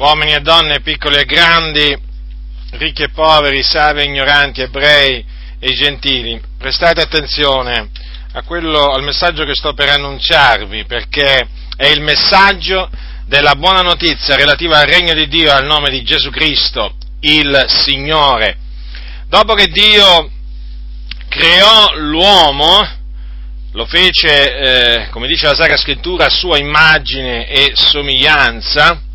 uomini e donne, piccoli e grandi, ricchi e poveri, savi e ignoranti, ebrei e gentili, prestate attenzione quello, al messaggio che sto per annunciarvi, perché è il messaggio della buona notizia relativa al regno di Dio al nome di Gesù Cristo, il Signore. Dopo che Dio creò l'uomo, lo fece, eh, come dice la Sacra Scrittura, a sua immagine e somiglianza,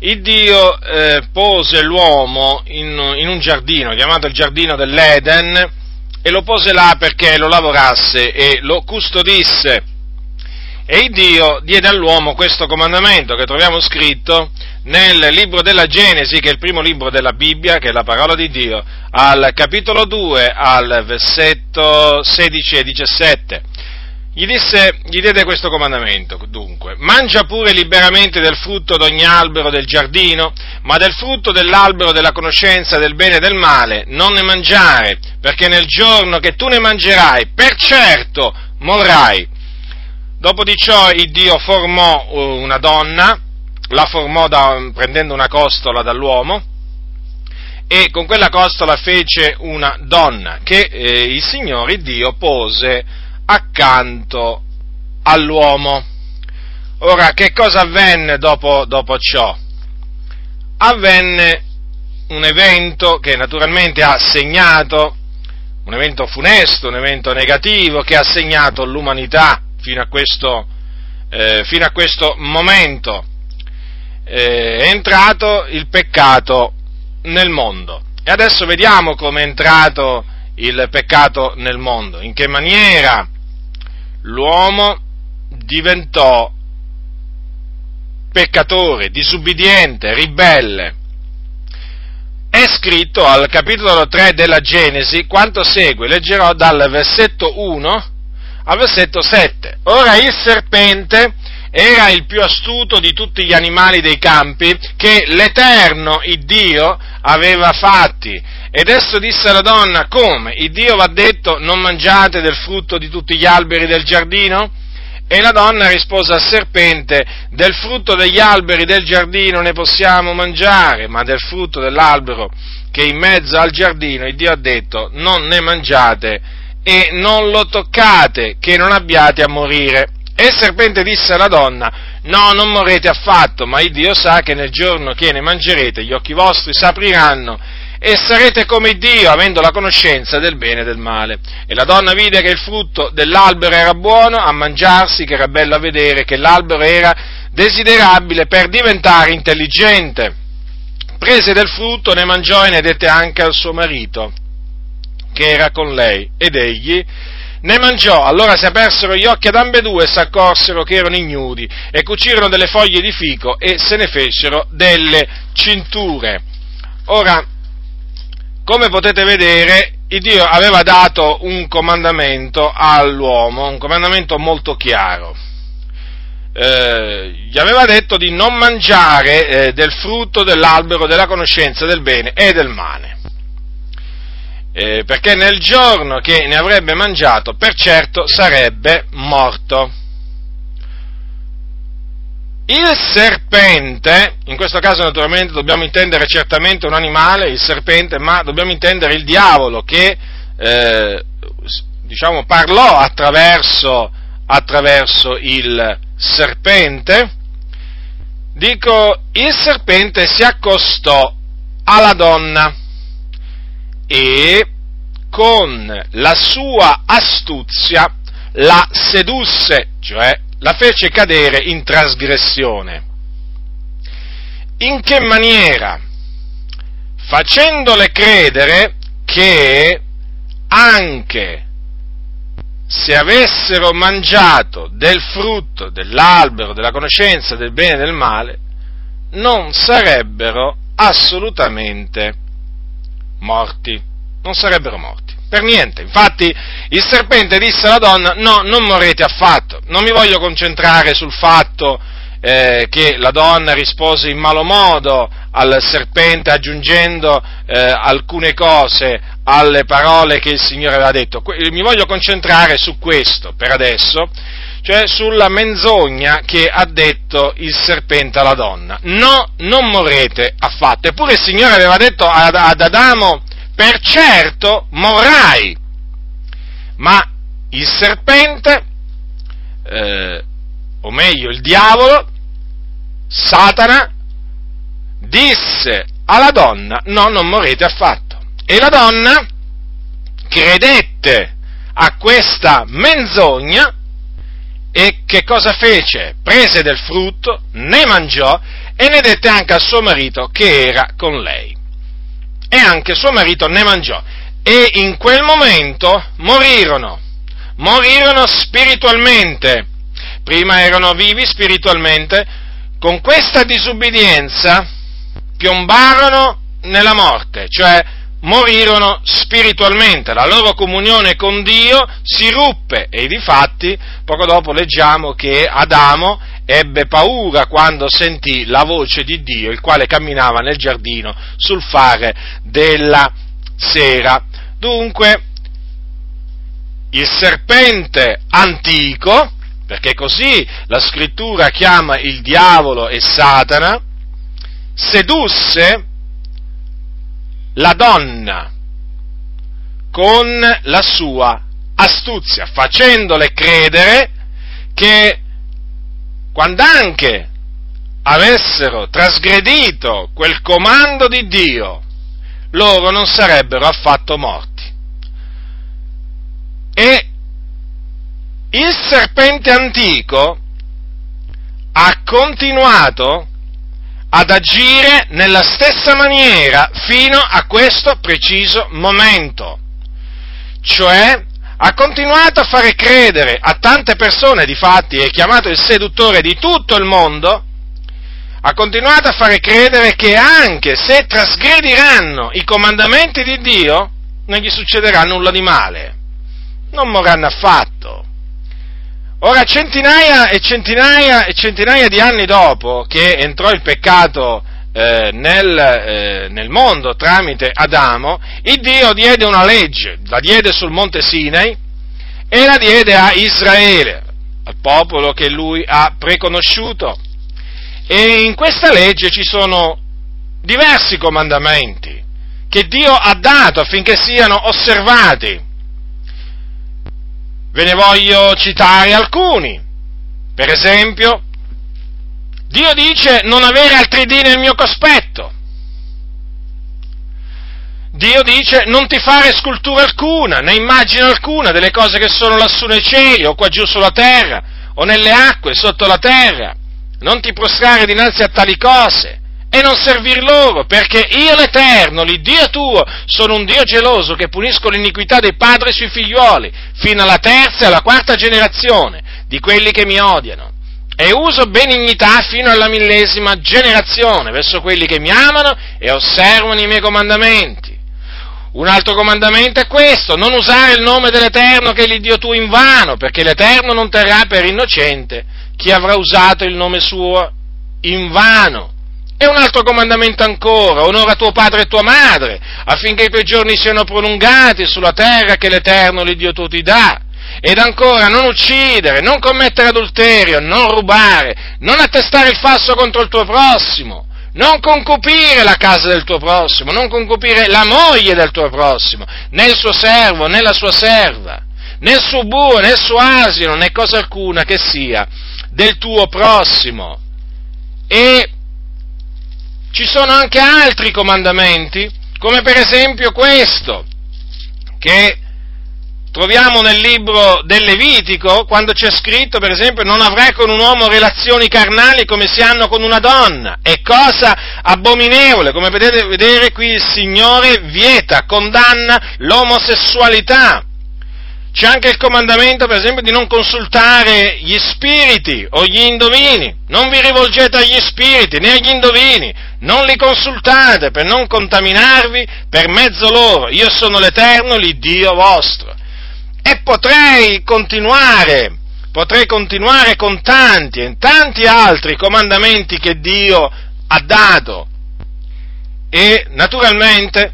il Dio eh, pose l'uomo in, in, un giardino, chiamato il giardino dell'Eden, e lo pose là perché lo lavorasse e lo custodisse. E il Dio diede all'uomo questo comandamento che troviamo scritto nel libro della Genesi, che è il primo libro della Bibbia, che è la parola di Dio, al capitolo 2, al versetto 16 e 17 gli, disse, gli diede questo comandamento, dunque, mangia pure liberamente del frutto d'ogni albero del giardino, ma del frutto dell'albero della conoscenza del bene e del male non ne mangiare, perché nel giorno che tu ne mangerai, per certo morrai. Dopo di ciò il Dio formò uh, una donna, la formò da, prendendo una costola dall'uomo, e con quella costola fece una donna che eh, il Signore Dio pose accanto all'uomo. Ora, che cosa avvenne dopo, dopo ciò? Avvenne un evento che naturalmente ha segnato, un evento funesto, un evento negativo che ha segnato l'umanità fino a questo, eh, fino a questo momento. Eh, è entrato il peccato nel mondo. E adesso vediamo come è entrato il peccato nel mondo, in che maniera l'uomo diventò peccatore, disubbidiente, ribelle. È scritto al capitolo 3 della Genesi quanto segue, leggerò dal versetto 1 al versetto 7. Ora il serpente era il più astuto di tutti gli animali dei campi che l'Eterno, il Dio, aveva fatti ed esso disse alla donna, come? Il Dio va detto, non mangiate del frutto di tutti gli alberi del giardino? E la donna rispose al serpente, del frutto degli alberi del giardino ne possiamo mangiare, ma del frutto dell'albero che è in mezzo al giardino, il Dio ha detto, non ne mangiate e non lo toccate, che non abbiate a morire. E il serpente disse alla donna, no, non morrete affatto, ma il Dio sa che nel giorno che ne mangerete gli occhi vostri s'apriranno e sarete come Dio, avendo la conoscenza del bene e del male. E la donna vide che il frutto dell'albero era buono a mangiarsi, che era bello a vedere, che l'albero era desiderabile per diventare intelligente. Prese del frutto, ne mangiò e ne dette anche al suo marito, che era con lei, ed egli ne mangiò, allora si apersero gli occhi ad ambedue e si accorsero che erano ignudi, e cucirono delle foglie di fico e se ne fecero delle cinture. Ora, come potete vedere, Dio aveva dato un comandamento all'uomo, un comandamento molto chiaro. Eh, gli aveva detto di non mangiare eh, del frutto dell'albero della conoscenza del bene e del male. Eh, perché nel giorno che ne avrebbe mangiato, per certo sarebbe morto. Il serpente, in questo caso naturalmente dobbiamo intendere certamente un animale, il serpente, ma dobbiamo intendere il diavolo che, eh, diciamo, parlò attraverso, attraverso il serpente. Dico, il serpente si accostò alla donna e con la sua astuzia la sedusse, cioè la fece cadere in trasgressione. In che maniera? Facendole credere che anche se avessero mangiato del frutto dell'albero della conoscenza del bene e del male, non sarebbero assolutamente morti, non sarebbero morti. Per niente. Infatti il serpente disse alla donna, no, non morrete affatto. Non mi voglio concentrare sul fatto eh, che la donna rispose in malo modo al serpente aggiungendo eh, alcune cose alle parole che il Signore aveva detto. Mi voglio concentrare su questo per adesso, cioè sulla menzogna che ha detto il serpente alla donna. No, non morrete affatto. Eppure il Signore aveva detto ad, ad Adamo, per certo morrai. Ma il serpente, eh, o meglio il diavolo, Satana, disse alla donna, no, non morrete affatto. E la donna credette a questa menzogna e che cosa fece? Prese del frutto, ne mangiò e ne dette anche al suo marito che era con lei. E anche suo marito ne mangiò. E in quel momento morirono, morirono spiritualmente. Prima erano vivi spiritualmente, con questa disubbidienza piombarono nella morte, cioè morirono spiritualmente, la loro comunione con Dio si ruppe e difatti poco dopo leggiamo che Adamo ebbe paura quando sentì la voce di Dio, il quale camminava nel giardino sul fare della sera. Dunque, il serpente antico, perché così la scrittura chiama il diavolo e Satana, sedusse la donna con la sua astuzia, facendole credere che quando anche avessero trasgredito quel comando di Dio, loro non sarebbero affatto morti. E il serpente antico ha continuato ad agire nella stessa maniera fino a questo preciso momento. Cioè, ha continuato a fare credere a tante persone, difatti è chiamato il seduttore di tutto il mondo, ha continuato a fare credere che anche se trasgrediranno i comandamenti di Dio, non gli succederà nulla di male, non morranno affatto. Ora, centinaia e centinaia e centinaia di anni dopo che entrò il peccato eh, nel, eh, nel, mondo tramite Adamo, il Dio diede una legge, la diede sul monte Sinai e la diede a Israele, al popolo che lui ha preconosciuto. E in questa legge ci sono diversi comandamenti che Dio ha dato affinché siano osservati. Ve ne voglio citare alcuni. Per esempio, Dio dice non avere altri dì nel mio cospetto. Dio dice non ti fare scultura alcuna, né immagine alcuna delle cose che sono lassù nei cieli o qua giù sulla terra o nelle acque sotto la terra. Non ti prostrare dinanzi a tali cose e non servir loro, perché io l'Eterno, l'Iddio tuo, sono un Dio geloso che punisco l'iniquità dei padri sui figlioli, fino alla terza e alla quarta generazione di quelli che mi odiano. E uso benignità fino alla millesima generazione verso quelli che mi amano e osservano i miei comandamenti. Un altro comandamento è questo, non usare il nome dell'Eterno che è l'Iddio tuo in vano, perché l'Eterno non terrà per innocente chi avrà usato il nome suo in vano. E un altro comandamento ancora, onora tuo padre e tua madre, affinché i tuoi giorni siano prolungati sulla terra che l'Eterno, l'Iddio tuo, ti dà. Ed ancora, non uccidere, non commettere adulterio, non rubare, non attestare il falso contro il tuo prossimo, non concupire la casa del tuo prossimo, non concupire la moglie del tuo prossimo, né il suo servo, né la sua serva, né il suo bue, né il suo asino, né cosa alcuna che sia del tuo prossimo. E ci sono anche altri comandamenti, come per esempio questo, che troviamo nel libro del Levitico, quando c'è scritto, per esempio, non avrai con un uomo relazioni carnali come si hanno con una donna. È cosa abominevole, come potete vedere qui il Signore vieta, condanna l'omosessualità. C'è anche il comandamento, per esempio, di non consultare gli spiriti o gli indovini. Non vi rivolgete agli spiriti né agli indovini, non li consultate per non contaminarvi per mezzo loro. Io sono l'Eterno, l'Iddio vostro. E potrei continuare, potrei continuare con tanti e tanti altri comandamenti che Dio ha dato. E naturalmente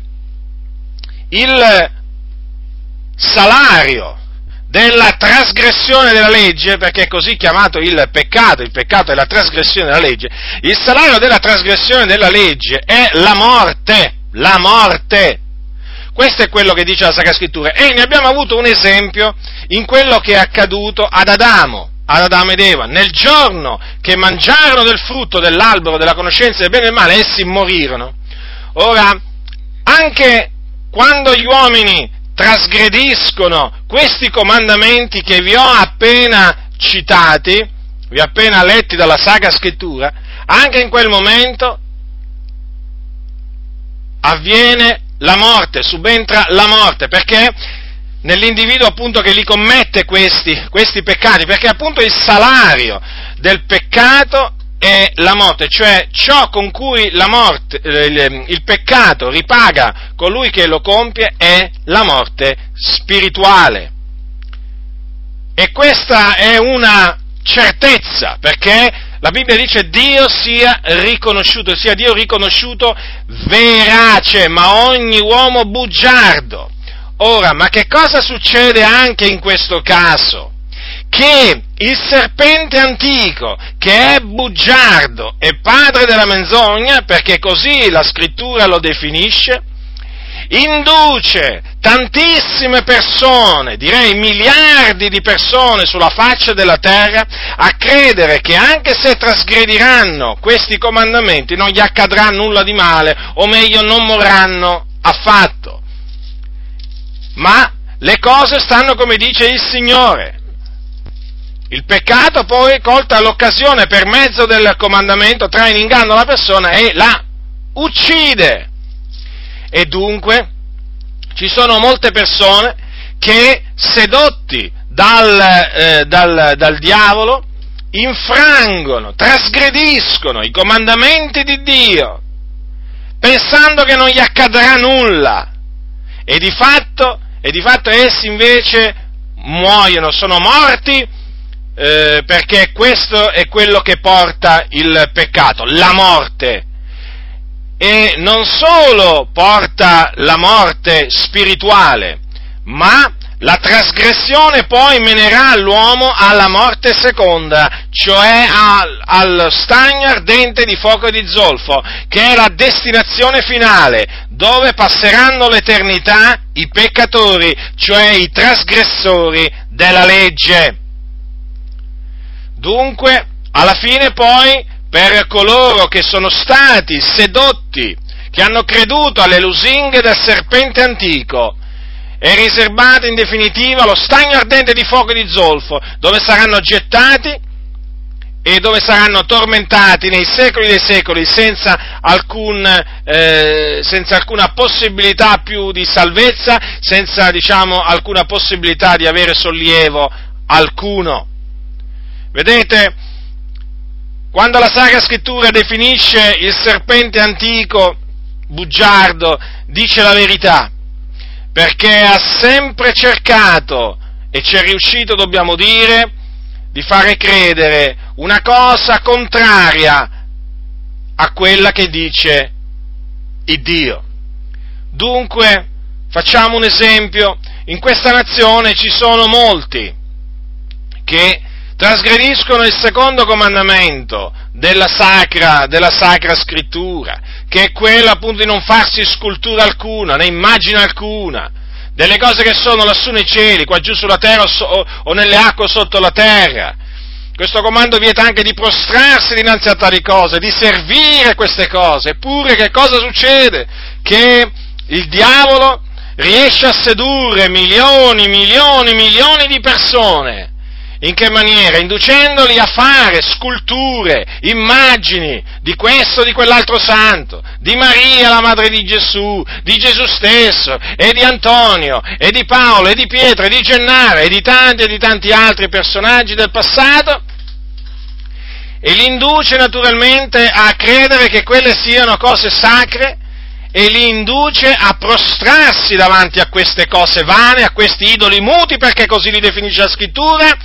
il salario della trasgressione della legge, perché è così chiamato il peccato, il peccato è la trasgressione della legge, il salario della trasgressione della legge è la morte, la morte. Questo è quello che dice la Sacra Scrittura e ne abbiamo avuto un esempio in quello che è accaduto ad Adamo, ad Adamo ed Eva. Nel giorno che mangiarono del frutto dell'albero della conoscenza del bene e del male, essi morirono. Ora, anche quando gli uomini trasgrediscono questi comandamenti che vi ho appena citati, vi ho appena letti dalla Sacra Scrittura, anche in quel momento avviene la morte, subentra la morte, perché nell'individuo appunto che li commette questi, questi peccati, perché appunto il salario del peccato è la morte, cioè ciò con cui la morte, il, il peccato ripaga colui che lo compie è la morte spirituale. E questa è una certezza, perché la Bibbia dice Dio sia riconosciuto, sia Dio riconosciuto verace, ma ogni uomo bugiardo. Ora, ma che cosa succede anche in questo caso? che il serpente antico, che è bugiardo e padre della menzogna, perché così la scrittura lo definisce, induce tantissime persone, direi miliardi di persone sulla faccia della terra, a credere che anche se trasgrediranno questi comandamenti non gli accadrà nulla di male, o meglio non morranno affatto. Ma le cose stanno come dice il Signore. Il peccato poi colta l'occasione per mezzo del comandamento trae in inganno la persona e la uccide. E dunque ci sono molte persone che sedotti dal, eh, dal, dal diavolo infrangono, trasgrediscono i comandamenti di Dio, pensando che non gli accadrà nulla. E di fatto, e di fatto essi invece muoiono, sono morti eh, perché questo è quello che porta il peccato, la morte. E non solo porta la morte spirituale, ma la trasgressione poi menerà l'uomo alla morte seconda, cioè al, al, stagno ardente di fuoco e di zolfo, che è la destinazione finale, dove passeranno l'eternità i peccatori, cioè i trasgressori della legge. Dunque, alla fine poi, per coloro che sono stati sedotti, che hanno creduto alle lusinghe del serpente antico, è riservato in definitiva lo stagno ardente di fuoco e di zolfo, dove saranno gettati e dove saranno tormentati nei secoli dei secoli senza, alcun, eh, senza alcuna possibilità più di salvezza, senza diciamo, alcuna possibilità di avere sollievo alcuno. Vedete, quando la Sacra Scrittura definisce il serpente antico bugiardo, dice la verità, perché ha sempre cercato, e ci è riuscito, dobbiamo dire, di fare credere una cosa contraria a quella che dice il Dio. Dunque, facciamo un esempio, in questa nazione ci sono molti che trasgrediscono il secondo comandamento della sacra, della sacra scrittura, che è quello appunto di non farsi scultura alcuna, né immagine alcuna, delle cose che sono lassù nei cieli, qua giù sulla terra o, o nelle acque sotto la terra. Questo comando vieta anche di prostrarsi dinanzi a tali cose, di servire queste cose. Eppure che cosa succede? Che il diavolo riesce a sedurre milioni, milioni, milioni di persone in che maniera? Inducendoli a fare sculture, immagini di questo o di quell'altro santo, di Maria, la madre di Gesù, di Gesù stesso, e di Antonio, e di Paolo, e di Pietro, e di Gennaro, e di tanti e di tanti altri personaggi del passato, e li induce naturalmente a credere che quelle siano cose sacre e li induce a prostrarsi davanti a queste cose vane, a questi idoli muti, perché così li definisce la scrittura,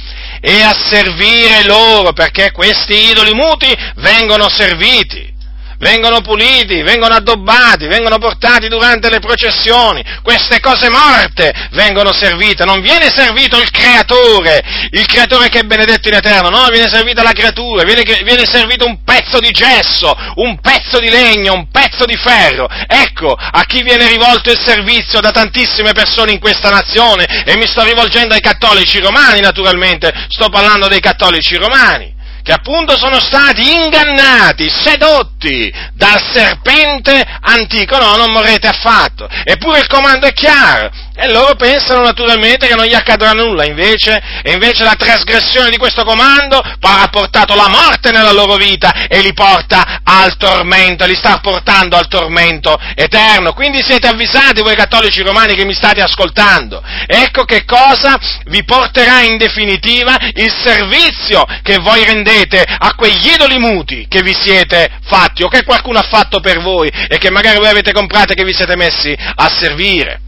e a servire loro, perché questi idoli muti vengono serviti, vengono puliti, vengono addobbati, vengono portati durante le processioni, queste cose morte vengono servite, non viene servito il creatore, il creatore che è benedetto in eterno, no, viene servita la creatura, viene, viene servito un pezzo di gesso, un pezzo di legno, un pezzo di ferro. Ecco a chi viene rivolto il servizio da tantissime persone in questa nazione e mi sto rivolgendo ai cattolici romani naturalmente, sto parlando dei cattolici romani che appunto sono stati ingannati, sedotti dal serpente antico, no, non morrete affatto. Eppure il comando è chiaro, e loro pensano naturalmente che non gli accadrà nulla, invece, e invece la trasgressione di questo comando ha portato la morte nella loro vita e li porta al tormento, li sta portando al tormento eterno. Quindi siete avvisati voi cattolici romani che mi state ascoltando. Ecco che cosa vi porterà in definitiva il servizio che voi rendete a quegli idoli muti che vi siete fatti o che qualcuno ha fatto per voi e che magari voi avete comprato e che vi siete messi a servire.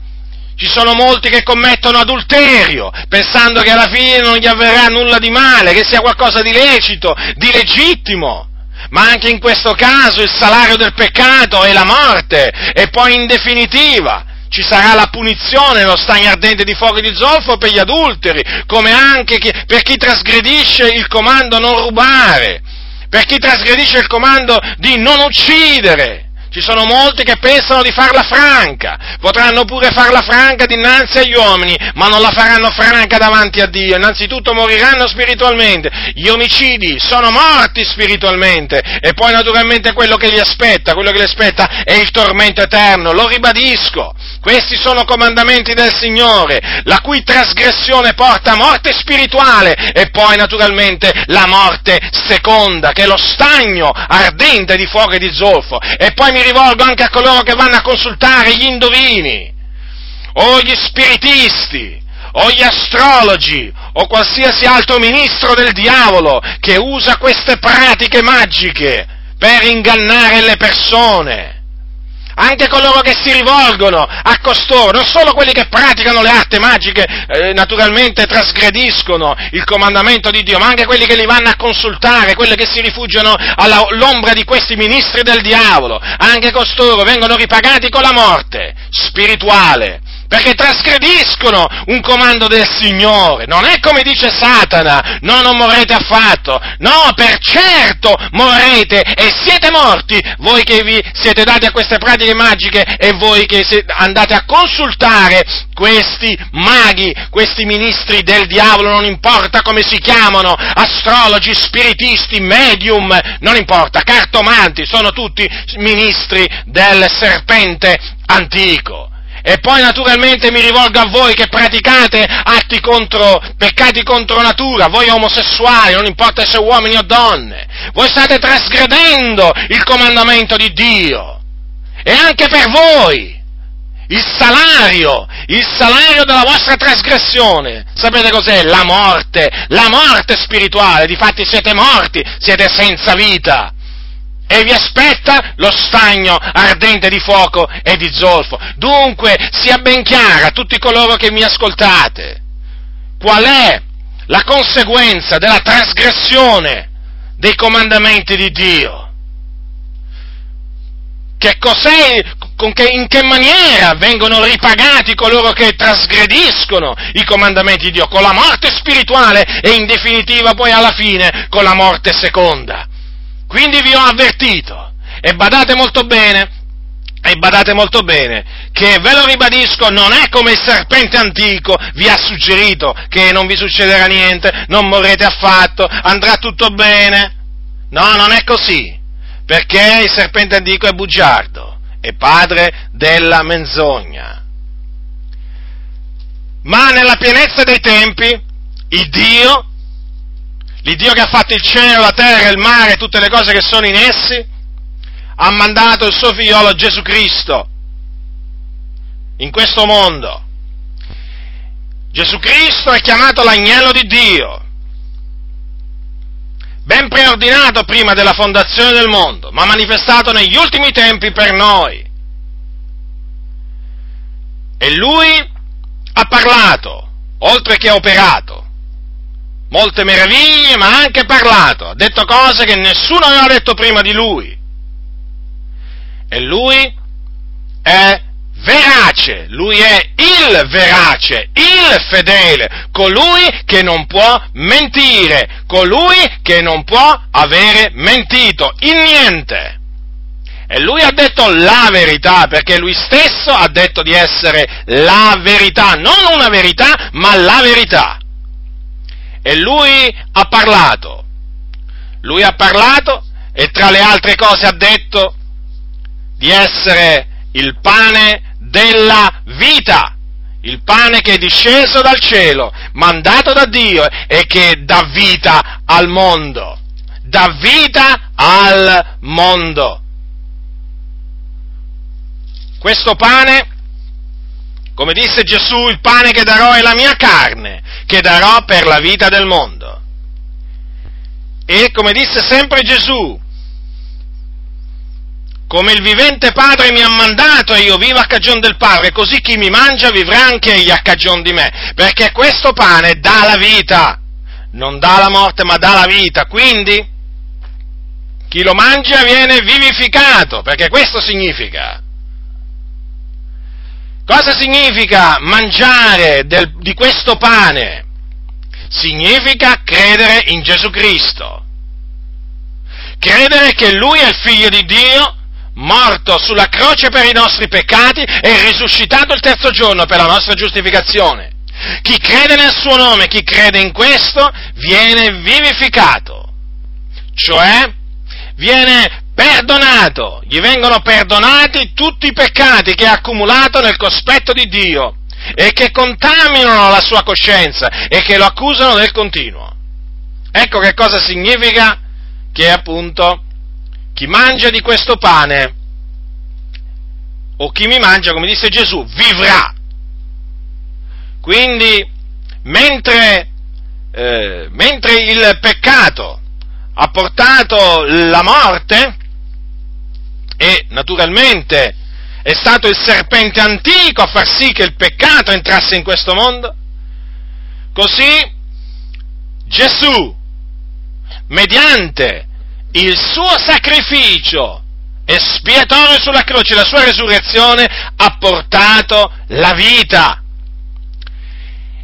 Ci sono molti che commettono adulterio, pensando che alla fine non gli avverrà nulla di male, che sia qualcosa di lecito, di legittimo. Ma anche in questo caso il salario del peccato è la morte e poi in definitiva ci sarà la punizione, lo stagno ardente di fuoco di zolfo per gli adulteri, come anche per chi trasgredisce il comando non rubare, per chi trasgredisce il comando di non uccidere. Ci sono molti che pensano di farla franca, potranno pure farla franca dinanzi agli uomini, ma non la faranno franca davanti a Dio. Innanzitutto moriranno spiritualmente, gli omicidi sono morti spiritualmente e poi naturalmente quello che li aspetta, quello che li aspetta è il tormento eterno, lo ribadisco. Questi sono comandamenti del Signore, la cui trasgressione porta a morte spirituale e poi naturalmente la morte seconda, che è lo stagno ardente di fuoco e di zolfo. E poi mi mi rivolgo anche a coloro che vanno a consultare gli indovini, o gli spiritisti, o gli astrologi, o qualsiasi altro ministro del diavolo che usa queste pratiche magiche per ingannare le persone anche coloro che si rivolgono a costoro, non solo quelli che praticano le arti magiche, eh, naturalmente trasgrediscono il comandamento di Dio, ma anche quelli che li vanno a consultare, quelli che si rifugiano all'ombra di questi ministri del diavolo, anche costoro vengono ripagati con la morte spirituale perché trasgrediscono un comando del Signore. Non è come dice Satana, no, non morrete affatto. No, per certo morrete e siete morti, voi che vi siete dati a queste pratiche magiche e voi che andate a consultare questi maghi, questi ministri del diavolo, non importa come si chiamano, astrologi, spiritisti, medium, non importa, cartomanti, sono tutti ministri del serpente antico. E poi naturalmente mi rivolgo a voi che praticate atti contro, peccati contro natura, voi omosessuali, non importa se uomini o donne, voi state trasgredendo il comandamento di Dio. E anche per voi, il salario, il salario della vostra trasgressione, sapete cos'è? La morte, la morte spirituale, difatti siete morti, siete senza vita e vi aspetta lo stagno ardente di fuoco e di zolfo. Dunque sia ben chiara a tutti coloro che mi ascoltate qual è la conseguenza della trasgressione dei comandamenti di Dio. Che cos'è, che, in che maniera vengono ripagati coloro che trasgrediscono i comandamenti di Dio? Con la morte spirituale e in definitiva poi alla fine con la morte seconda. Quindi vi ho avvertito, e badate molto bene, e badate molto bene, che ve lo ribadisco, non è come il serpente antico vi ha suggerito che non vi succederà niente, non morrete affatto, andrà tutto bene. No, non è così, perché il serpente antico è bugiardo, è padre della menzogna. Ma nella pienezza dei tempi, il Dio l'Iddio che ha fatto il cielo, la terra, il mare, tutte le cose che sono in essi, ha mandato il suo figliolo Gesù Cristo in questo mondo. Gesù Cristo è chiamato l'agnello di Dio, ben preordinato prima della fondazione del mondo, ma manifestato negli ultimi tempi per noi. E lui ha parlato, oltre che ha operato, molte meraviglie, ma ha anche parlato, ha detto cose che nessuno aveva detto prima di lui. E lui è verace, lui è il verace, il fedele, colui che non può mentire, colui che non può avere mentito in niente. E lui ha detto la verità, perché lui stesso ha detto di essere la verità, non una verità, ma la verità. E lui ha parlato, lui ha parlato e tra le altre cose ha detto di essere il pane della vita, il pane che è disceso dal cielo, mandato da Dio e che dà vita al mondo, dà vita al mondo. Questo pane, come disse Gesù, il pane che darò è la mia carne, che darò per la vita del mondo. E come disse sempre Gesù, come il vivente Padre mi ha mandato e io vivo a cagion del Padre, così chi mi mangia vivrà anche egli a cagion di me, perché questo pane dà la vita, non dà la morte ma dà la vita, quindi chi lo mangia viene vivificato, perché questo significa. Cosa significa mangiare del, di questo pane? Significa credere in Gesù Cristo. Credere che Lui è il Figlio di Dio, morto sulla croce per i nostri peccati e risuscitato il terzo giorno per la nostra giustificazione. Chi crede nel suo nome, chi crede in questo, viene vivificato, cioè viene perdonato, gli vengono perdonati tutti i peccati che ha accumulato nel cospetto di Dio e che contaminano la sua coscienza e che lo accusano del continuo. Ecco che cosa significa che appunto chi mangia di questo pane o chi mi mangia, come disse Gesù, vivrà. Quindi, mentre, eh, mentre il peccato ha portato la morte, e naturalmente è stato il serpente antico a far sì che il peccato entrasse in questo mondo, così Gesù, mediante il suo sacrificio espiatorio sulla croce, la sua resurrezione, ha portato la vita.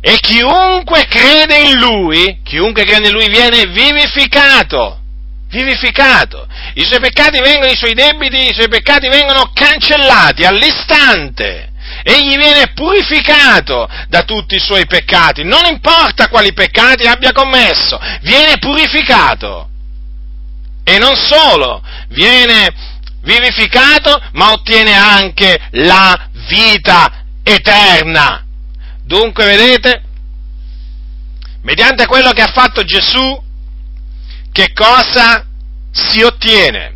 E chiunque crede in lui, chiunque crede in lui viene vivificato vivificato. I suoi peccati vengono, i suoi debiti, i suoi peccati vengono cancellati all'istante. Egli viene purificato da tutti i suoi peccati, non importa quali peccati abbia commesso, viene purificato. E non solo, viene vivificato, ma ottiene anche la vita eterna. Dunque, vedete, mediante quello che ha fatto Gesù, che cosa si ottiene?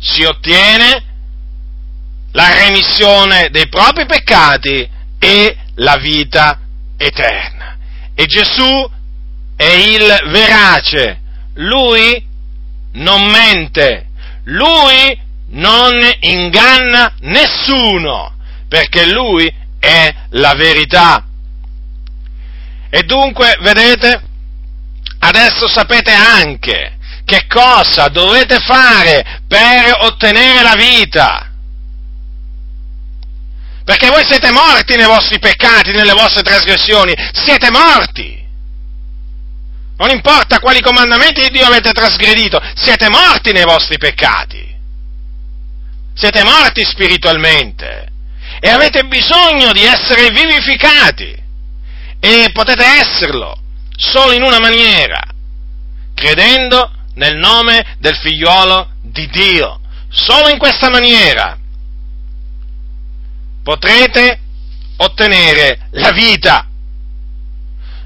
Si ottiene la remissione dei propri peccati e la vita eterna. E Gesù è il verace, lui non mente, lui non inganna nessuno, perché lui è la verità. E dunque, vedete, adesso sapete anche che cosa dovete fare per ottenere la vita. Perché voi siete morti nei vostri peccati, nelle vostre trasgressioni, siete morti. Non importa quali comandamenti di Dio avete trasgredito, siete morti nei vostri peccati. Siete morti spiritualmente e avete bisogno di essere vivificati. E potete esserlo solo in una maniera, credendo nel nome del figliuolo di Dio. Solo in questa maniera potrete ottenere la vita,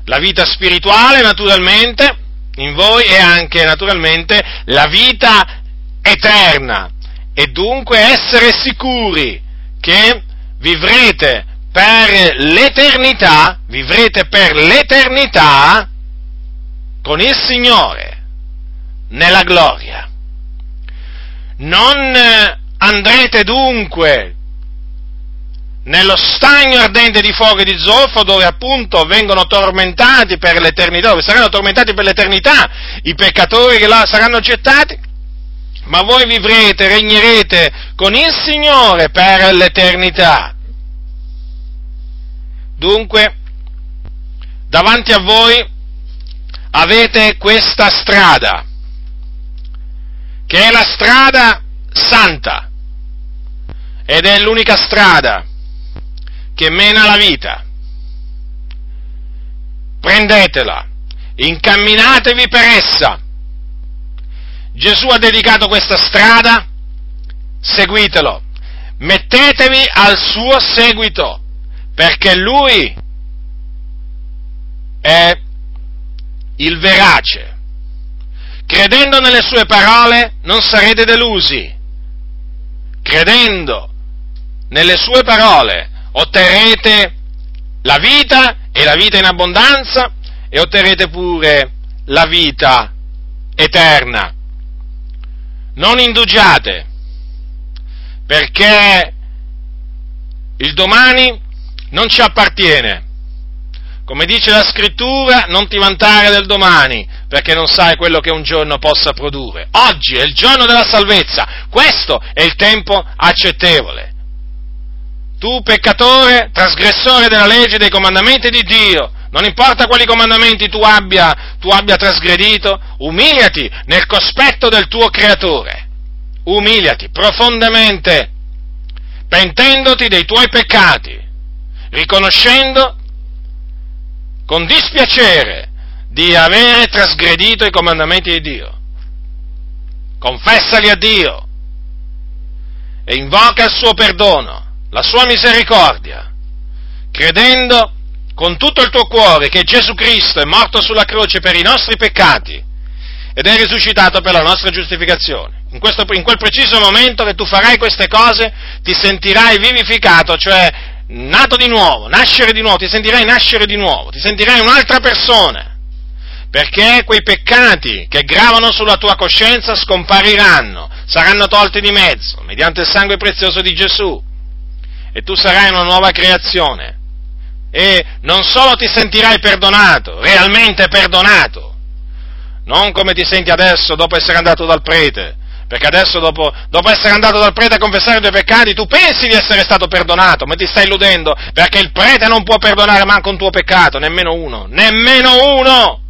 la vita spirituale naturalmente in voi e anche naturalmente la vita eterna. E dunque essere sicuri che vivrete per l'eternità, vivrete per l'eternità con il Signore nella gloria. Non eh, andrete dunque nello stagno ardente di fuoco e di zolfo dove appunto vengono tormentati per l'eternità, dove saranno tormentati per l'eternità i peccatori che là saranno gettati, ma voi vivrete, regnerete con il Signore per l'eternità. Dunque, davanti a voi avete questa strada, che è la strada santa, ed è l'unica strada che mena la vita. Prendetela, incamminatevi per essa. Gesù ha dedicato questa strada, seguitelo, mettetevi al suo seguito, perché lui è il verace. Credendo nelle sue parole non sarete delusi. Credendo nelle sue parole otterrete la vita e la vita in abbondanza e otterrete pure la vita eterna. Non indugiate, perché il domani non ci appartiene come dice la scrittura, non ti vantare del domani, perché non sai quello che un giorno possa produrre. Oggi è il giorno della salvezza, questo è il tempo accettevole. Tu peccatore, trasgressore della legge e dei comandamenti di Dio, non importa quali comandamenti tu abbia, tu abbia trasgredito, umiliati nel cospetto del tuo creatore. Umiliati profondamente, pentendoti dei tuoi peccati, riconoscendo con dispiacere di avere trasgredito i comandamenti di Dio. Confessali a Dio e invoca il suo perdono, la sua misericordia, credendo con tutto il tuo cuore che Gesù Cristo è morto sulla croce per i nostri peccati ed è risuscitato per la nostra giustificazione. In, questo, in quel preciso momento che tu farai queste cose ti sentirai vivificato, cioè nato di nuovo, nascere di nuovo, ti sentirai nascere di nuovo, ti sentirai un'altra persona, perché quei peccati che gravano sulla tua coscienza scompariranno, saranno tolti di mezzo, mediante il sangue prezioso di Gesù, e tu sarai una nuova creazione. E non solo ti sentirai perdonato, realmente perdonato, non come ti senti adesso dopo essere andato dal prete, perché adesso dopo, dopo, essere andato dal prete a confessare i tuoi peccati, tu pensi di essere stato perdonato, ma ti stai illudendo, perché il prete non può perdonare manco un tuo peccato, nemmeno uno, nemmeno uno!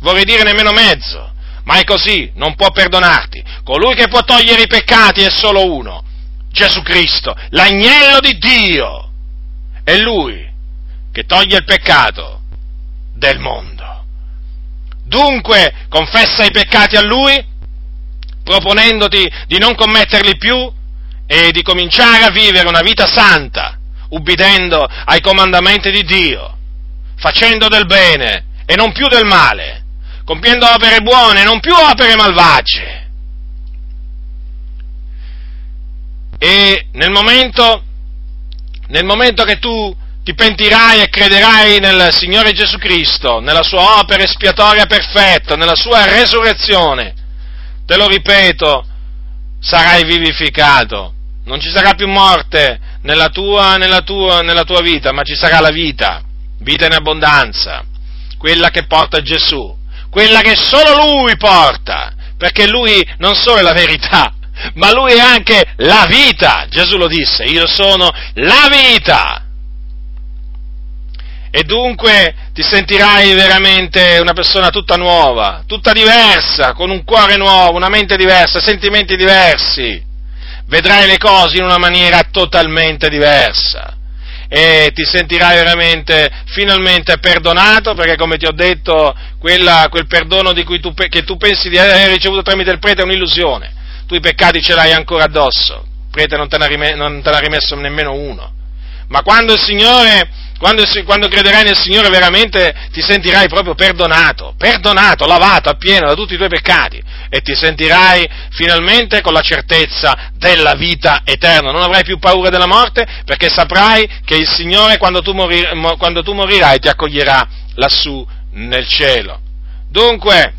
Vorrei dire nemmeno mezzo, ma è così, non può perdonarti. Colui che può togliere i peccati è solo uno, Gesù Cristo, l'agnello di Dio. È Lui che toglie il peccato del mondo. Dunque, confessa i peccati a Lui proponendoti di non commetterli più e di cominciare a vivere una vita santa, ubbidendo ai comandamenti di Dio, facendo del bene e non più del male, compiendo opere buone e non più opere malvagie. E nel momento, nel momento che tu ti pentirai e crederai nel Signore Gesù Cristo, nella sua opera espiatoria perfetta, nella sua resurrezione, te lo ripeto, sarai vivificato. Non ci sarà più morte nella tua, nella tua, nella tua vita, ma ci sarà la vita, vita in abbondanza, quella che porta Gesù, quella che solo Lui porta, perché Lui non solo è la verità, ma Lui è anche la vita. Gesù lo disse, io sono la vita e dunque ti sentirai veramente una persona tutta nuova, tutta diversa, con un cuore nuovo, una mente diversa, sentimenti diversi. Vedrai le cose in una maniera totalmente diversa e ti sentirai veramente finalmente perdonato perché come ti ho detto quella, quel perdono tu, che tu pensi di aver ricevuto tramite il prete è un'illusione. Tu i peccati ce l'hai ancora addosso, il prete non te l'ha rimesso nemmeno uno. Ma quando il Signore quando, quando, crederai nel Signore veramente ti sentirai proprio perdonato, perdonato, lavato appieno da tutti i tuoi peccati e ti sentirai finalmente con la certezza della vita eterna. Non avrai più paura della morte perché saprai che il Signore quando tu, morir, quando tu morirai ti accoglierà lassù nel cielo. Dunque,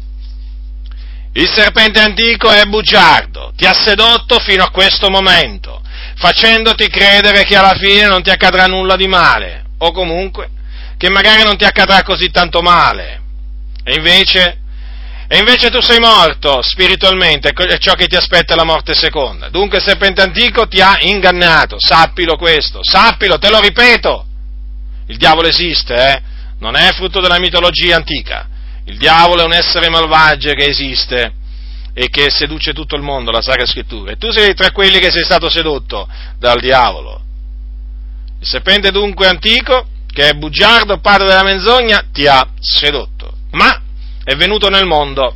il serpente antico è bugiardo, ti ha sedotto fino a questo momento, facendoti credere che alla fine non ti accadrà nulla di male o comunque che magari non ti accadrà così tanto male. E invece E invece tu sei morto spiritualmente, è ciò che ti aspetta la morte seconda. Dunque il serpente antico ti ha ingannato, sappilo questo, sappilo, te lo ripeto. Il diavolo esiste, eh? Non è frutto della mitologia antica. Il diavolo è un essere malvagio che esiste e che seduce tutto il mondo, la Sacra Scrittura. E tu sei tra quelli che sei stato sedotto dal diavolo. Il serpente dunque antico, che è bugiardo, padre della menzogna, ti ha sedotto. Ma è venuto nel mondo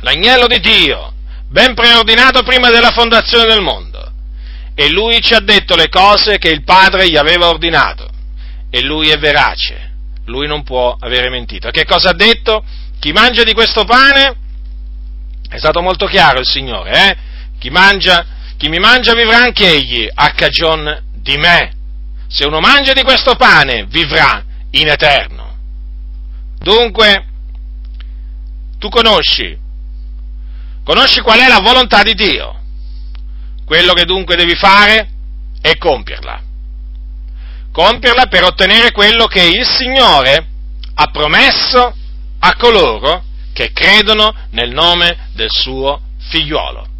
l'agnello di Dio, ben preordinato prima della fondazione del mondo. E lui ci ha detto le cose che il Padre gli aveva ordinato. E lui è verace, lui non può avere mentito. Che cosa ha detto? Chi mangia di questo pane è stato molto chiaro il Signore, eh? Chi, mangia, chi mi mangia vivrà anche egli a cagion di me. Se uno mangia di questo pane vivrà in eterno. Dunque, tu conosci, conosci qual è la volontà di Dio. Quello che dunque devi fare è compierla. Compierla per ottenere quello che il Signore ha promesso a coloro che credono nel nome del suo figliuolo.